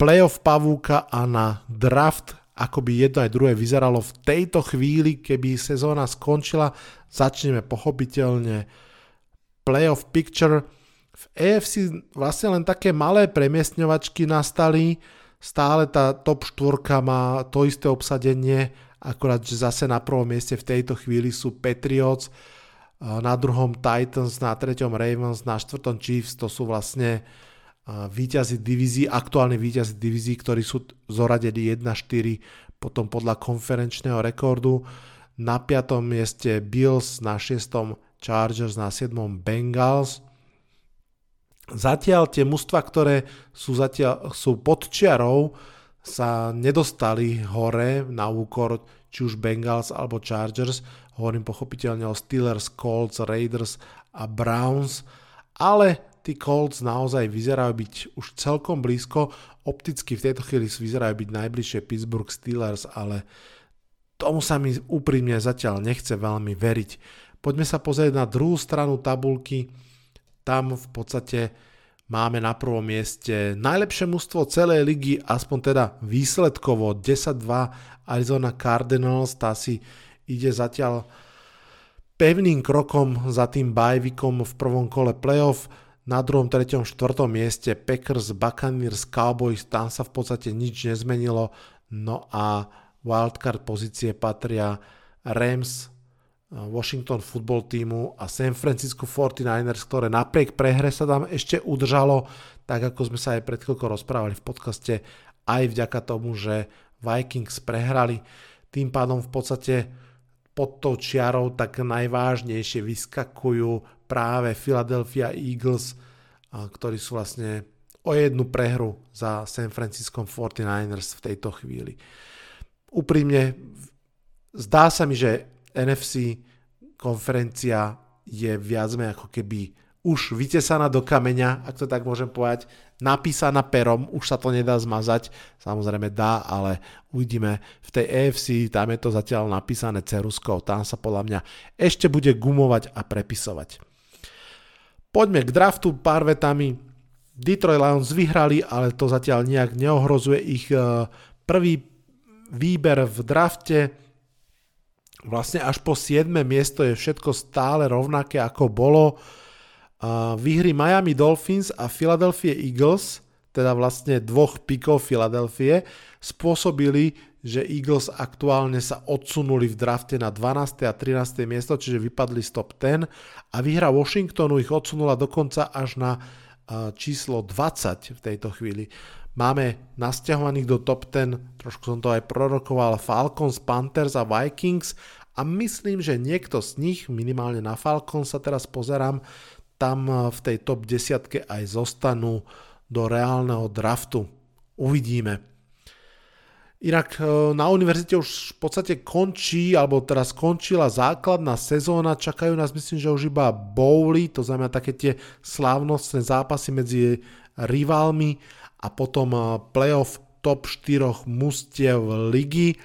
playoff pavúka a na draft, ako by jedno aj druhé vyzeralo v tejto chvíli, keby sezóna skončila. Začneme pochopiteľne playoff picture. V AFC vlastne len také malé premiestňovačky nastali. Stále tá top 4 má to isté obsadenie akorát, že zase na prvom mieste v tejto chvíli sú Patriots, na druhom Titans, na treťom Ravens, na štvrtom Chiefs, to sú vlastne výťazí divízií, aktuálni výťazí divízií, ktorí sú zoradení 1-4 potom podľa konferenčného rekordu. Na piatom mieste Bills, na šiestom Chargers, na siedmom Bengals. Zatiaľ tie mužstva, ktoré sú, zatiaľ, sú pod čiarou, sa nedostali hore na úkor či už Bengals alebo Chargers. Hovorím pochopiteľne o Steelers, Colts, Raiders a Browns, ale tí Colts naozaj vyzerajú byť už celkom blízko. Opticky v tejto chvíli vyzerajú byť najbližšie Pittsburgh Steelers, ale tomu sa mi úprimne zatiaľ nechce veľmi veriť. Poďme sa pozrieť na druhú stranu tabulky. Tam v podstate máme na prvom mieste najlepšie mužstvo celej ligy, aspoň teda výsledkovo 10-2 Arizona Cardinals, tá si ide zatiaľ pevným krokom za tým bajvikom v prvom kole playoff. Na druhom, treťom, štvrtom mieste Packers, Buccaneers, Cowboys, tam sa v podstate nič nezmenilo. No a wildcard pozície patria Rams, Washington football týmu a San Francisco 49ers, ktoré napriek prehre sa tam ešte udržalo, tak ako sme sa aj pred chvíľkou rozprávali v podcaste, aj vďaka tomu, že Vikings prehrali. Tým pádom v podstate pod tou čiarou tak najvážnejšie vyskakujú práve Philadelphia Eagles, ktorí sú vlastne o jednu prehru za San Francisco 49ers v tejto chvíli. Úprimne, zdá sa mi, že NFC konferencia je viac menej ako keby už vytesaná do kameňa, ak to tak môžem povedať, napísaná perom, už sa to nedá zmazať, samozrejme dá, ale uvidíme v tej EFC, tam je to zatiaľ napísané ceruskou, tam sa podľa mňa ešte bude gumovať a prepisovať. Poďme k draftu pár vetami. Detroit Lions vyhrali, ale to zatiaľ nejak neohrozuje ich eh, prvý výber v drafte vlastne až po 7. miesto je všetko stále rovnaké ako bolo. Výhry Miami Dolphins a Philadelphia Eagles, teda vlastne dvoch pikov Philadelphie, spôsobili, že Eagles aktuálne sa odsunuli v drafte na 12. a 13. miesto, čiže vypadli z top 10 a výhra Washingtonu ich odsunula dokonca až na číslo 20 v tejto chvíli. Máme nasťahovaných do top 10, trošku som to aj prorokoval, Falcons, Panthers a Vikings a myslím, že niekto z nich, minimálne na Falcons sa teraz pozerám, tam v tej top 10 aj zostanú do reálneho draftu. Uvidíme. Inak e, na univerzite už v podstate končí, alebo teraz skončila základná sezóna, čakajú nás myslím, že už iba bowly, to znamená také tie slávnostné zápasy medzi rivalmi a potom eh, playoff top 4 mustiev ligy,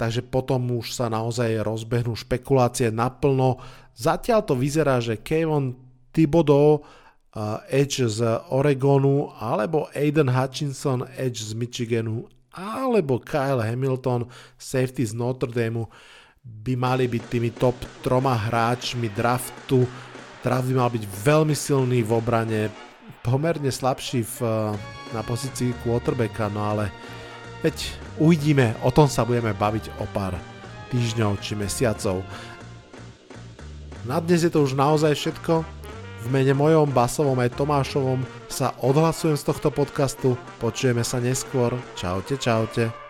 takže potom už sa naozaj rozbehnú špekulácie naplno. Zatiaľ to vyzerá, že Kevin Thibodeau, eh, Edge z Oregonu, alebo Aiden Hutchinson, Edge z Michiganu, alebo Kyle Hamilton, safety z Notre Dame by mali byť tými top troma hráčmi draftu. Draft by mal byť veľmi silný v obrane, pomerne slabší v, na pozícii quarterbacka, no ale veď uvidíme, o tom sa budeme baviť o pár týždňov či mesiacov. Na dnes je to už naozaj všetko. V mene mojom, Basovom aj Tomášovom sa odhlasujem z tohto podcastu. Počujeme sa neskôr. Čaute, čaute.